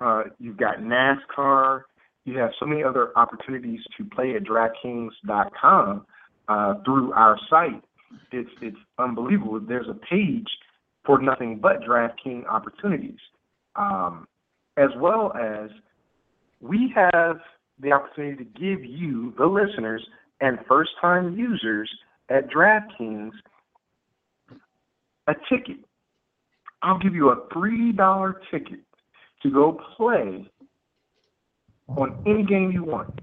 Uh, you've got NASCAR. You have so many other opportunities to play at DraftKings.com uh, through our site. It's it's unbelievable. There's a page for nothing but DraftKings opportunities, um, as well as we have the opportunity to give you, the listeners and first-time users at DraftKings, a ticket. I'll give you a $3 ticket to go play on any game you want.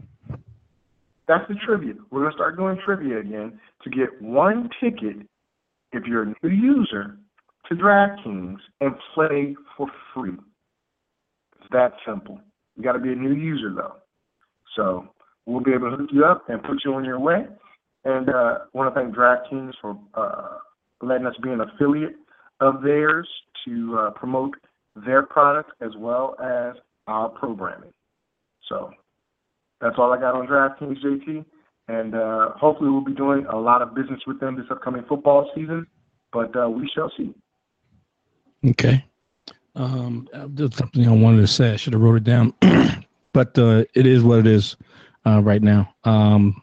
That's the trivia. We're going to start doing trivia again to get one ticket if you're a new user to DraftKings and play for free. It's that simple. You got to be a new user though. So we'll be able to hook you up and put you on your way. And uh, want to thank DraftKings for uh, letting us be an affiliate of theirs to uh, promote their product as well as our programming. So that's all I got on DraftKings, JT. And uh, hopefully we'll be doing a lot of business with them this upcoming football season, but uh, we shall see. Okay. Um, there's something I wanted to say. I should have wrote it down, (clears throat) but uh, it is what it is uh, right now. Um,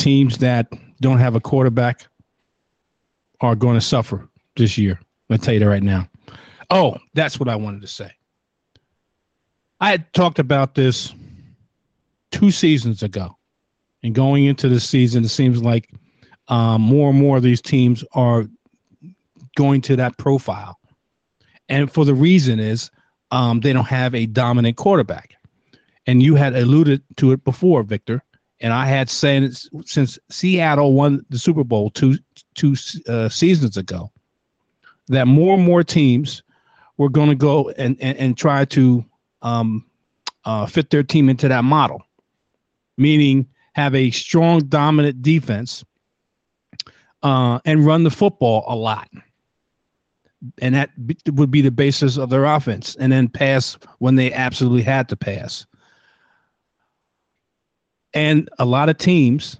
teams that don't have a quarterback are going to suffer this year. I'll tell you that right now. Oh, that's what I wanted to say. I had talked about this two seasons ago. And going into the season, it seems like um, more and more of these teams are going to that profile. And for the reason is um, they don't have a dominant quarterback. And you had alluded to it before, Victor. And I had said since Seattle won the Super Bowl two two uh, seasons ago that more and more teams were going to go and, and, and try to um, uh, fit their team into that model, meaning have a strong, dominant defense uh, and run the football a lot. And that would be the basis of their offense, and then pass when they absolutely had to pass. And a lot of teams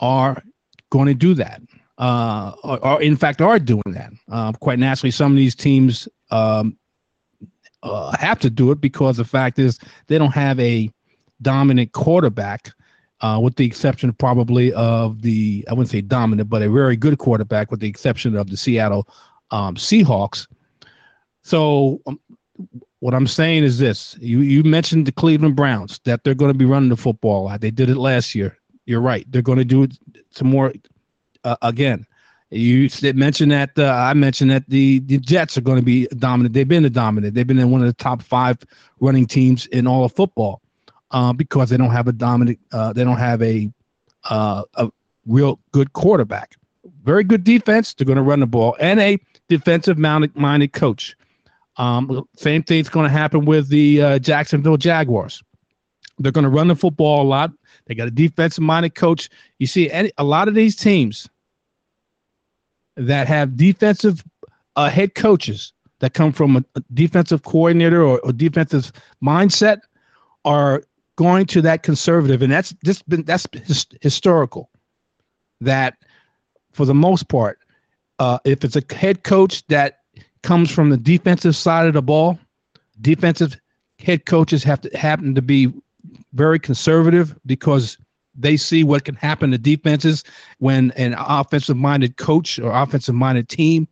are going to do that, uh, or, or, in fact are doing that. Uh, quite naturally, some of these teams um, uh, have to do it because the fact is they don't have a dominant quarterback, uh, with the exception probably of the I wouldn't say dominant, but a very good quarterback, with the exception of the Seattle um, Seahawks. So um, what I'm saying is this: you you mentioned the Cleveland Browns that they're going to be running the football. They did it last year. You're right. They're going to do it some more uh, again. You mentioned that uh, I mentioned that the, the Jets are going to be dominant. They've been dominant. They've been in one of the top five running teams in all of football uh, because they don't have a dominant. Uh, they don't have a uh, a real good quarterback. Very good defense. They're going to run the ball and a defensive minded coach. Um, same thing's going to happen with the uh, Jacksonville Jaguars. They're going to run the football a lot. They got a defensive minded coach. You see, any, a lot of these teams that have defensive uh, head coaches that come from a, a defensive coordinator or, or, defensive mindset are going to that conservative, and that's just been that's his, historical. That for the most part, uh, if it's a head coach that comes from the defensive side of the ball, defensive head coaches have to happen to be very conservative because they see what can happen to defenses when an offensive minded coach or offensive minded team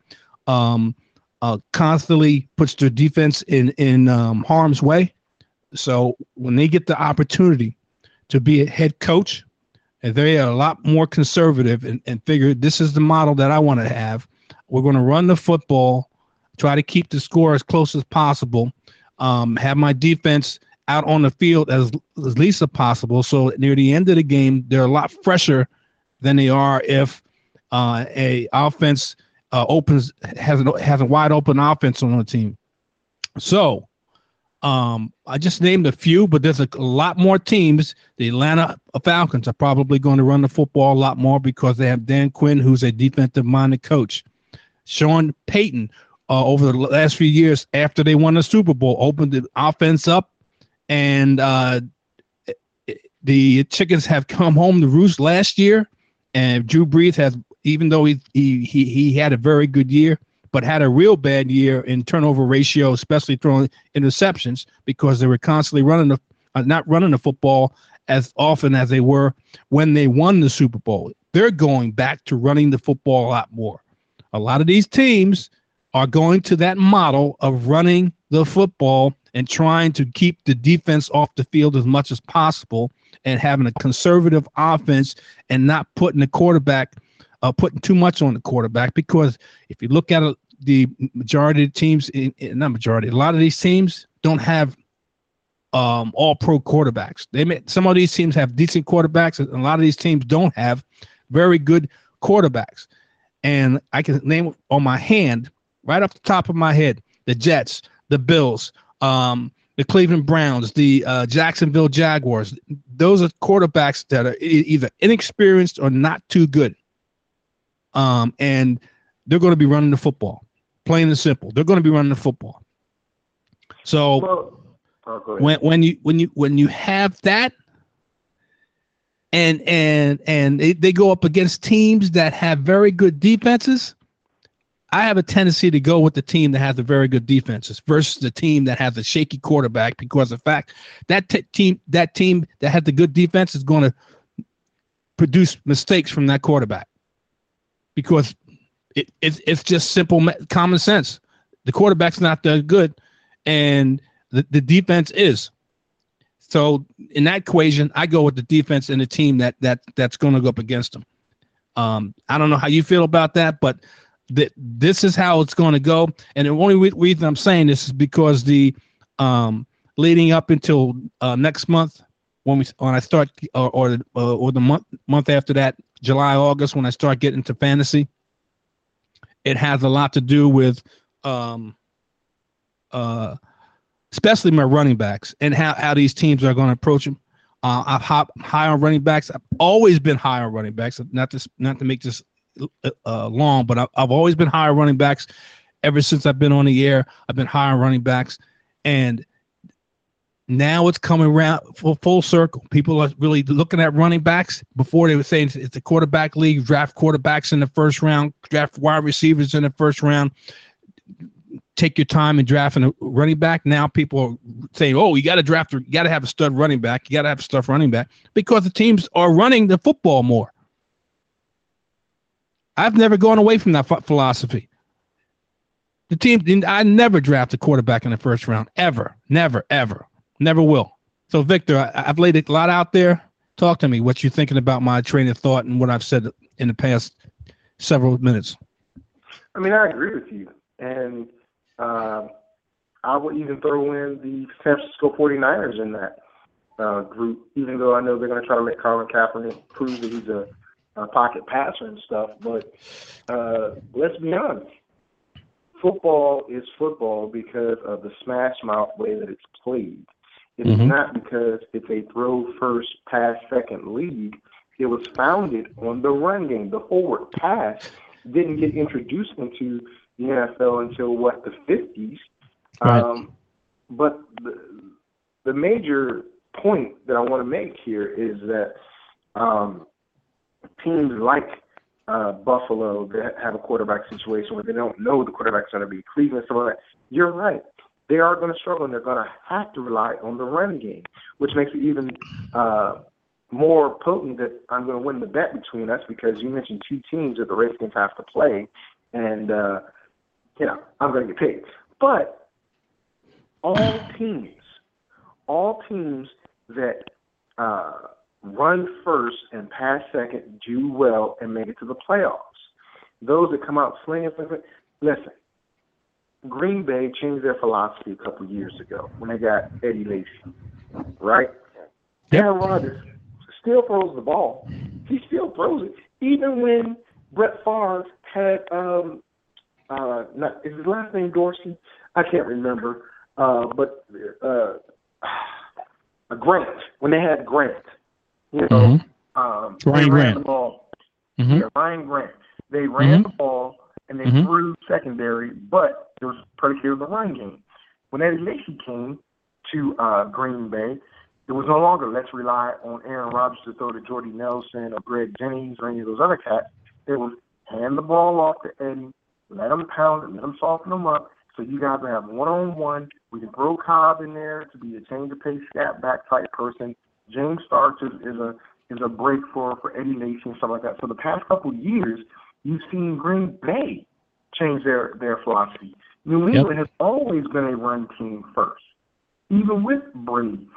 um, uh, constantly puts their defense in in um, harm's way. So when they get the opportunity to be a head coach, they are a lot more conservative and, and figure this is the model that I want to have. We're going to run the football, try to keep the score as close as possible, um, have my defense out on the field as, as least as possible. So near the end of the game, they're a lot fresher than they are if uh, a offense uh, opens has an has a wide open offense on the team. So, um, I just named a few, but there's a, a lot more teams. The Atlanta Falcons are probably going to run the football a lot more because they have Dan Quinn, who's a defensive minded coach. Sean Payton, uh, over the last few years after they won the Super Bowl, opened the offense up, and uh, the chickens have come home to roost last year. And Drew Brees has, even though he he he, he had a very good year, but had a real bad year in turnover ratio, especially throwing interceptions because they were constantly running the uh, not running the football as often as they were when they won the Super Bowl. They're going back to running the football a lot more. A lot of these teams are going to that model of running the football and trying to keep the defense off the field as much as possible and having a conservative offense and not putting the quarterback uh, putting too much on the quarterback because if you look at the majority of teams, in, in, not majority, a lot of these teams don't have um, all pro quarterbacks. They may, some of these teams have decent quarterbacks, and a lot of these teams don't have very good quarterbacks. And I can name on my hand, right off the top of my head, the Jets, the Bills, um, the Cleveland Browns, the uh, Jacksonville Jaguars. Those are quarterbacks that are either inexperienced or not too good. Um, and they're going to be running the football, plain and simple. They're going to be running the football. So well, oh, when when you when you when you have that, and and and they, they go up against teams that have very good defenses, I have a tendency to go with the team that has a very good defenses versus the team that has a shaky quarterback because the fact that t- team that team that has the good defense is going to produce mistakes from that quarterback because it, it it's just simple common sense. The quarterback's not that good, and the, the defense is. So in that equation, I go with the defense and the team that that that's going to go up against them. Um, I don't know how you feel about that, but that this is how it's going to go. And the only reason I'm saying this is because the um, leading up until uh, next month, when we when I start or or, uh, or the month month after that, July August, when I start getting to fantasy, it has a lot to do with um, uh, especially my running backs and how, how these teams are going to approach them. Uh, I've hop high on running backs. I've always been high on running backs. Not to not to make this uh, long, but I, I've always been high running backs. Ever since I've been on the air, I've been on running backs, and now it's coming around full, full circle. People are really looking at running backs. Before they were saying it's a quarterback league, draft quarterbacks in the first round, draft wide receivers in the first round. Take your time in drafting a running back. Now people are saying, "Oh, you got to draft. You got to have a stud running back. You got to have a stud running back because the teams are running the football more." I've never gone away from that philosophy. The team, I never draft a quarterback in the first round, ever, never, ever, never will. So, Victor, I, have laid a lot out there. Talk to me what you're thinking about my train of thought and what I've said in the past several minutes. I mean, I agree with you. And uh, I would even throw in the San Francisco 49ers in that uh, group, even though I know they're going to try to let Colin Kaepernick prove that he's a uh, pocket passer and stuff. But uh, let's be honest, football is football because of the smash mouth way that it's played. It's mm-hmm. not because it's a throw first, pass second league. It was founded on the run game. The forward pass didn't get introduced into the NFL until what the 50s. Right. Um, but the, the major point that I want to make here is that um, teams like uh, Buffalo that have a quarterback situation where they don't know the quarterback's going to be Cleveland, some of that. You're right. They are going to struggle, and they're going to have to rely on the run game, which makes it even uh, more potent that I'm going to win the bet between us because you mentioned two teams that the Redskins have to play, and uh, you know I'm going to get paid. But all teams, all teams that uh, run first and pass second, do well, and make it to the playoffs. Those that come out slinging, listen. Green Bay changed their philosophy a couple years ago when they got Eddie Lacy, right? Yep. Aaron Rodgers still throws the ball. He still throws it, even when Brett Favre had um, uh, not, is his last name Dorsey? I can't remember. Uh, but uh, (sighs) Grant when they had Grant, you know, mm-hmm. um, Ryan Grant. The ball. Mm-hmm. Yeah, Ryan Grant. They ran mm-hmm. the ball and they mm-hmm. threw secondary, but it was predicated on the run game. When Eddie Lacy came to uh, Green Bay, it was no longer let's rely on Aaron Rodgers to throw to Jordy Nelson or Greg Jennings or any of those other cats. It was hand the ball off to Eddie, let him pound it, let him soften them up. So you guys have one on one. We can throw Cobb in there to be a change of pace scat back type person. James Starks is, is a is a break for for Eddie and stuff like that. So the past couple years, you've seen Green Bay change their their philosophy. New England yep. has always been a run team first, even with Brady.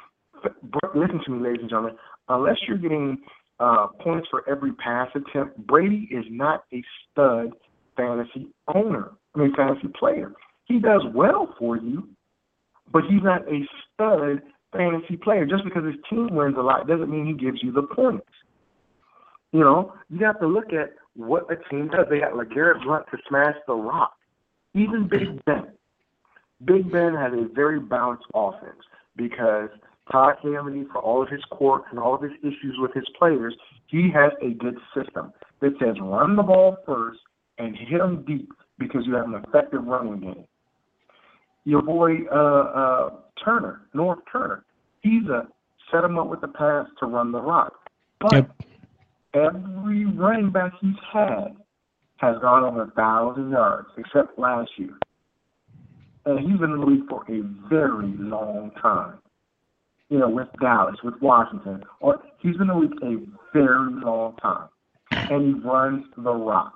Listen to me, ladies and gentlemen. Unless you're getting uh, points for every pass attempt, Brady is not a stud fantasy owner. I mean, fantasy player. He does well for you, but he's not a stud fantasy player. Just because his team wins a lot doesn't mean he gives you the points. You know, you have to look at what a team does. They got LeGarrette Blunt to smash the rock. Even Big Ben. Big Ben has a very balanced offense because Todd Haley, for all of his quirks and all of his issues with his players, he has a good system that says run the ball first and hit them deep because you have an effective running game. Your boy uh, uh, Turner, Norv Turner, he's a set him up with the pass to run the rock. But yep. every running back he's had has gone over a thousand yards, except last year. And he's been in the league for a very long time you know, with Dallas, with Washington, or he's been in the league a very long time, and he runs the rock.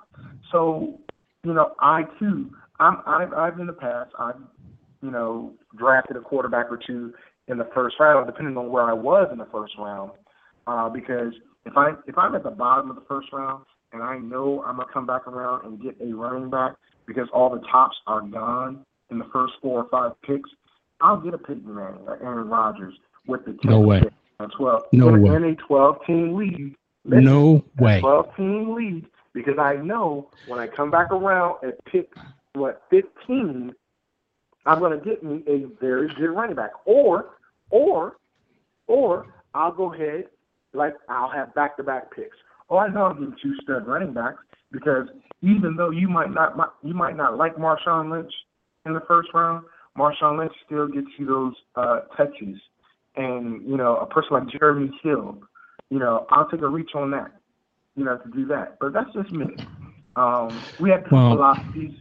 So, you know, I too, I'm, I've, I've in the past, I've, you know, drafted a quarterback or two in the first round, depending on where I was in the first round, uh, because if I if I'm at the bottom of the first round and I know I'm gonna come back around and get a running back because all the tops are gone in the first four or five picks, I'll get a Peyton Manning or Aaron Rodgers with the no way. 12. No in, way. In a 12 team league. No way. 12 team league because I know when I come back around and pick what 15, I'm going to get me a very good running back. Or, or, or I'll go ahead like I'll have back to back picks. Oh, I know I'm getting two stud running backs because even though you might not you might not like Marshawn Lynch in the first round, Marshawn Lynch still gets you those uh, touches and you know a person like Jeremy Hill, you know I'll take a reach on that, you know to do that. But that's just me. Um, we have different well, philosophies,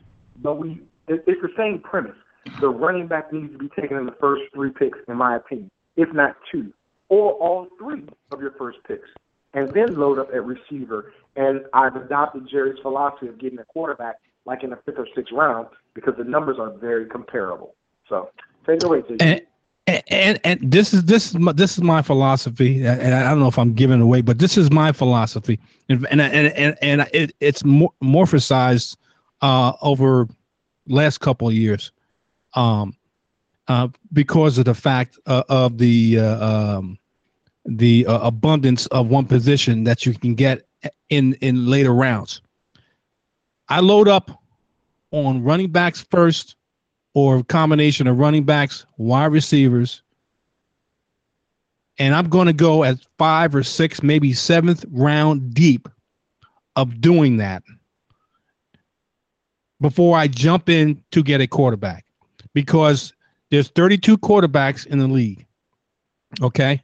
but we it, it's the same premise. The running back needs to be taken in the first three picks, in my opinion, if not two, or all three of your first picks, and then load up at receiver. And I've adopted Jerry's philosophy of getting a quarterback like in the fifth or sixth round because the numbers are very comparable. So take it away, J and, and this is this is my, this is my philosophy, and I don't know if I'm giving away, but this is my philosophy, and and and and, it, it's more morphosized uh, over last couple of years, um, uh, because of the fact uh, of the uh, um, the uh, abundance of one position that you can get in in later rounds. I load up on running backs first or combination of running backs, wide receivers. And I'm going to go at five or six, maybe seventh round deep of doing that before I jump in to get a quarterback because there's 32 quarterbacks in the league. Okay.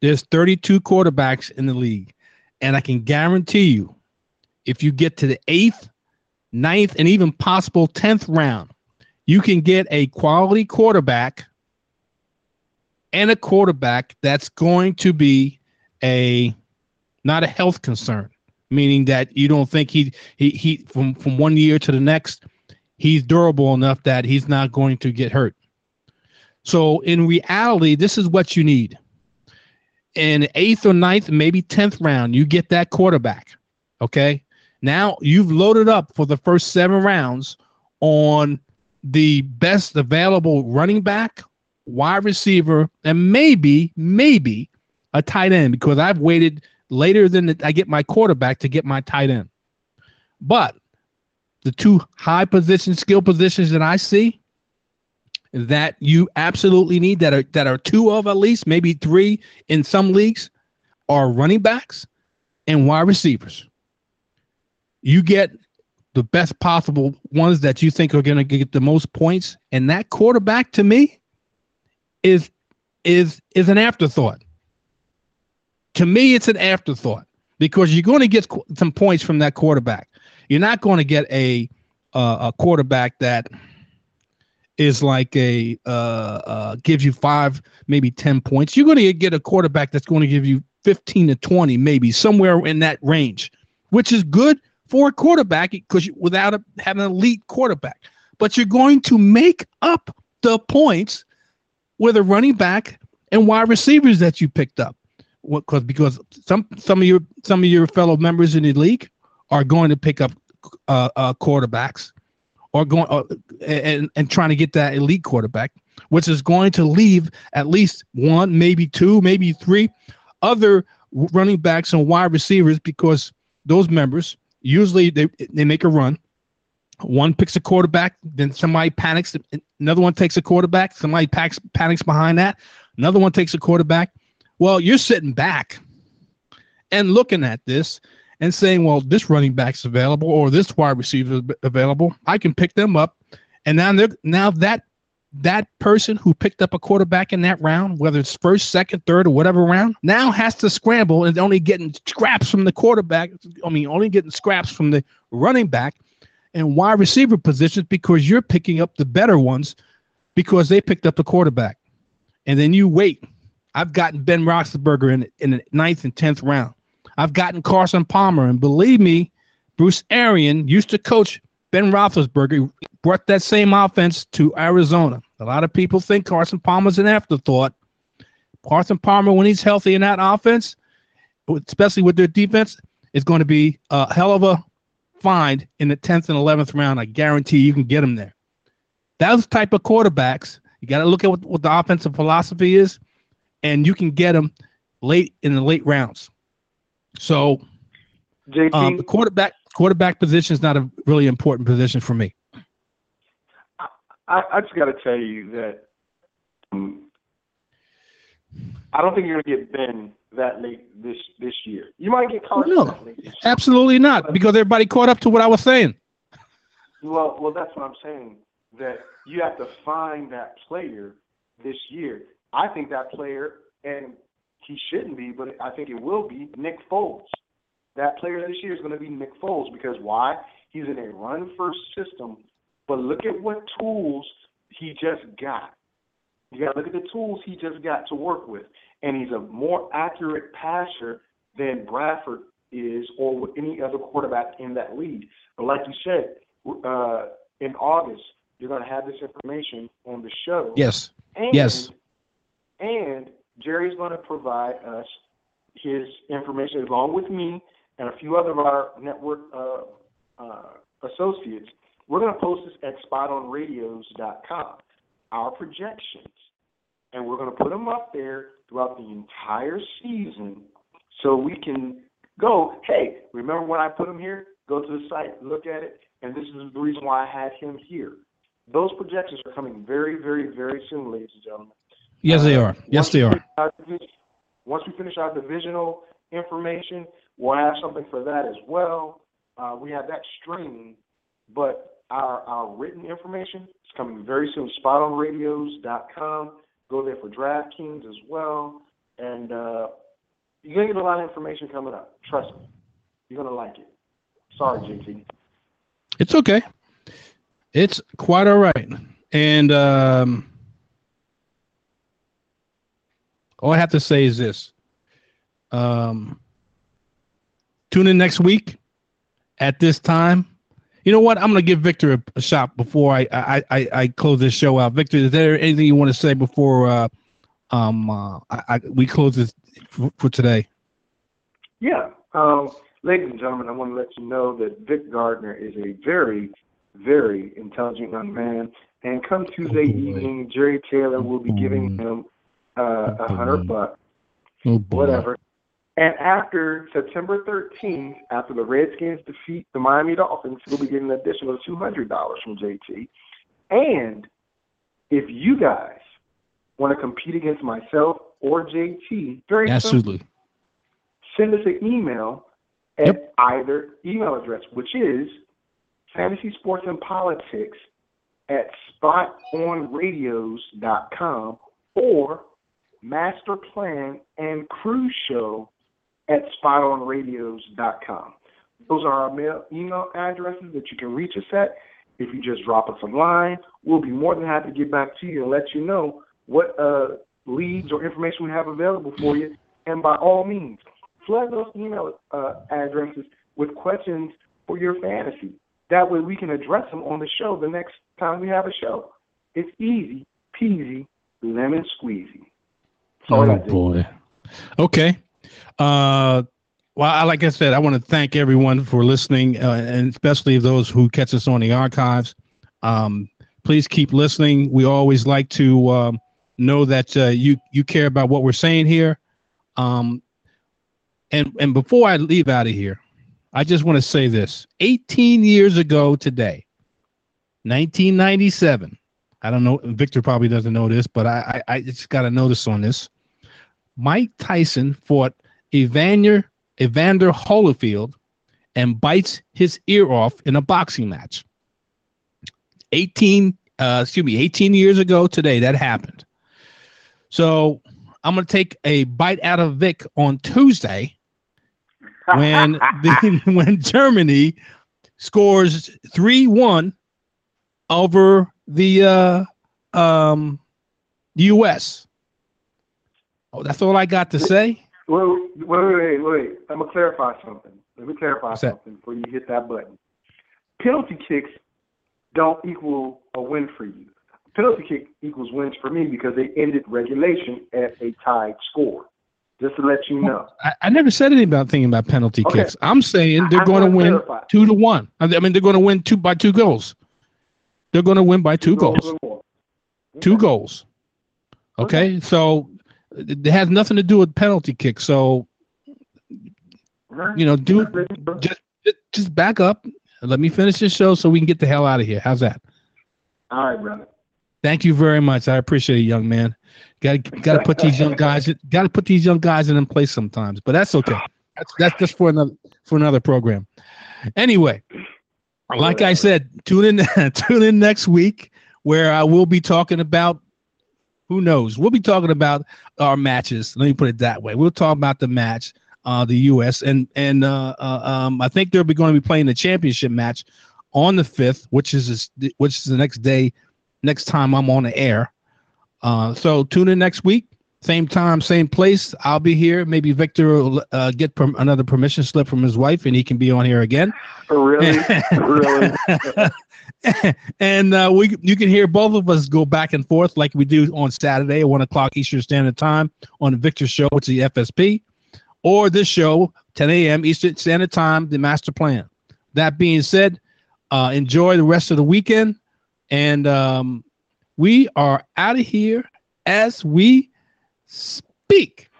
There's 32 quarterbacks in the league. And I can guarantee you, if you get to the eighth, ninth, and even possible 10th round, you can get a quality quarterback and a quarterback that's going to be a not a health concern, meaning that you don't think he he he from from one year to the next he's durable enough that he's not going to get hurt. So in reality, this is what you need. In eighth or ninth, maybe tenth round, you get that quarterback. Okay. Now you've loaded up for the first seven rounds on the best available running back, wide receiver, and maybe, maybe a tight end because I've waited later than I get my quarterback to get my tight end. But the two high position skill positions that I see that you absolutely need that are that are two of at least maybe three in some leagues are running backs and wide receivers. You get the best possible ones that you think are going to get the most points, and that quarterback to me is is is an afterthought. To me, it's an afterthought because you're going to get some points from that quarterback. You're not going to get a uh, a quarterback that is like a uh, uh, gives you five, maybe ten points. You're going to get a quarterback that's going to give you fifteen to twenty, maybe somewhere in that range, which is good for a quarterback because without a, having an elite quarterback. But you're going to make up the points with a running back and wide receivers that you picked up. Because because some some of your some of your fellow members in the league are going to pick up uh, uh, quarterbacks or going uh, and and trying to get that elite quarterback, which is going to leave at least one, maybe two, maybe three other running backs and wide receivers because those members usually they they make a run. One picks a quarterback, then somebody panics. Another one takes a quarterback. Somebody packs, panics behind that. Another one takes a quarterback. Well, you're sitting back and looking at this and saying, well, this running back's available or this wide receiver is available. I can pick them up. And now they're now that that person who picked up a quarterback in that round, whether it's first, second, third, or whatever round, now has to scramble and only getting scraps from the quarterback. I mean, only getting scraps from the running back and wide receiver positions because you're picking up the better ones because they picked up the quarterback. And then you wait. I've gotten Ben Roethlisberger in in the ninth and tenth round. I've gotten Carson Palmer, and believe me, Bruce Arians used to coach Ben Roethlisberger. Brought that same offense to Arizona. A lot of people think Carson Palmer's an afterthought. Carson Palmer, when he's healthy in that offense, especially with their defense, is going to be a hell of a find in the 10th and 11th round. I guarantee you can get him there. Those type of quarterbacks, you got to look at what, what the offensive philosophy is, and you can get them late in the late rounds. So, um, the quarterback quarterback position is not a really important position for me. I, I just got to tell you that um, I don't think you're going to get Ben that late this this year. You might get caught. No, absolutely not, because everybody caught up to what I was saying. Well, well, that's what I'm saying. That you have to find that player this year. I think that player, and he shouldn't be, but I think it will be Nick Foles. That player this year is going to be Nick Foles because why? He's in a run first system, but look at what tools he just got. You got to look at the tools he just got to work with, and he's a more accurate passer than Bradford is, or with any other quarterback in that league. But like you said, uh, in August, you're going to have this information on the show. Yes. And, yes. And Jerry's going to provide us his information along with me and a few other of our network uh, uh, associates. We're going to post this at spotonradios.com, our projections. And we're going to put them up there throughout the entire season so we can go, hey, remember when I put them here? Go to the site, look at it, and this is the reason why I had him here. Those projections are coming very, very, very soon, ladies and gentlemen. Yes, they are. Yes, they are. Once we finish our divisional information, we'll have something for that as well. Uh, we have that streaming, but our, our written information is coming very soon. SpotOnRadios.com. Go there for DraftKings as well. And uh, you're going to get a lot of information coming up. Trust me. You're going to like it. Sorry, JT. It's okay. It's quite all right. And um, all I have to say is this. Um, tune in next week at this time. You know what? I'm going to give Victor a, a shot before I, I, I, I, close this show out. Victor, is there anything you want to say before uh, um, uh, I, we close this for, for today? Yeah. Um, ladies and gentlemen, I want to let you know that Vic Gardner is a very, very intelligent young man. And come Tuesday evening, Jerry Taylor will be giving him uh, a hundred bucks, oh whatever. And after September 13th, after the Redskins defeat the Miami Dolphins, we'll be getting an additional $200 from JT. And if you guys want to compete against myself or JT, very absolutely, simple, send us an email at yep. either email address, which is fantasy sports and politics at spotonradios.com or master plan and cruise show at spotonradios.com. Those are our mail, email addresses that you can reach us at. If you just drop us a line, we'll be more than happy to get back to you and let you know what uh, leads or information we have available for you. And by all means, flood those email uh, addresses with questions for your fantasy. That way we can address them on the show the next time we have a show. It's easy peasy, lemon squeezy. Oh boy. Okay. Uh, well, like I said, I want to thank everyone for listening, uh, and especially those who catch us on the archives. Um, please keep listening. We always like to um, know that uh, you you care about what we're saying here. Um, and and before I leave out of here, I just want to say this: 18 years ago today, 1997. I don't know. Victor probably doesn't know this, but I I, I just got a notice on this. Mike Tyson fought Evander Evander Holyfield and bites his ear off in a boxing match. 18 uh, excuse me 18 years ago today that happened so i'm going to take a bite out of vic on tuesday (laughs) when the, (laughs) when germany scores 3-1 over the uh, um, us oh that's all i got to say Wait, wait, wait, wait. I'm gonna clarify something. Let me clarify What's something that? before you hit that button. Penalty kicks don't equal a win for you. Penalty kick equals wins for me because they ended regulation at a tied score. Just to let you know. I, I never said anything about thinking about penalty okay. kicks. I'm saying they're going to win clarify. two to one. I mean, they're going to win two by two goals. They're going to win by two, two goals. goals. Okay. Two goals. Okay? okay, so it has nothing to do with penalty kicks. So, you know, do just just back up let me finish this show so we can get the hell out of here. How's that? All right, brother. Thank you very much. I appreciate it, young man. Got got to put these young guys. Got to put these young guys in place sometimes, but that's okay. That's that's just for another for another program. Anyway, like I said, tune in (laughs) tune in next week where I will be talking about who knows? We'll be talking about our matches. Let me put it that way. We'll talk about the match, uh, the U.S. and and uh, uh, um, I think they're going to be playing the championship match on the fifth, which is which is the next day, next time I'm on the air. Uh, so tune in next week, same time, same place. I'll be here. Maybe Victor will uh, get another permission slip from his wife, and he can be on here again. Really, (laughs) really. (laughs) (laughs) and uh, we you can hear both of us go back and forth like we do on Saturday at one o'clock Eastern Standard Time on the Victor Show, which is the FSP, or this show 10 a.m. Eastern Standard Time, the Master Plan. That being said, uh, enjoy the rest of the weekend, and um, we are out of here as we speak.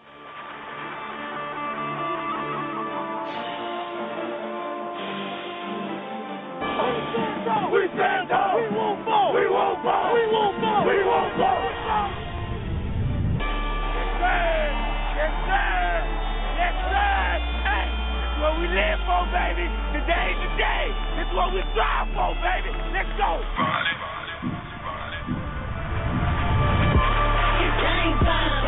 for, baby. Today's the day. This is what we strive for, baby. Let's go. Friday, Friday, Friday. It's game time.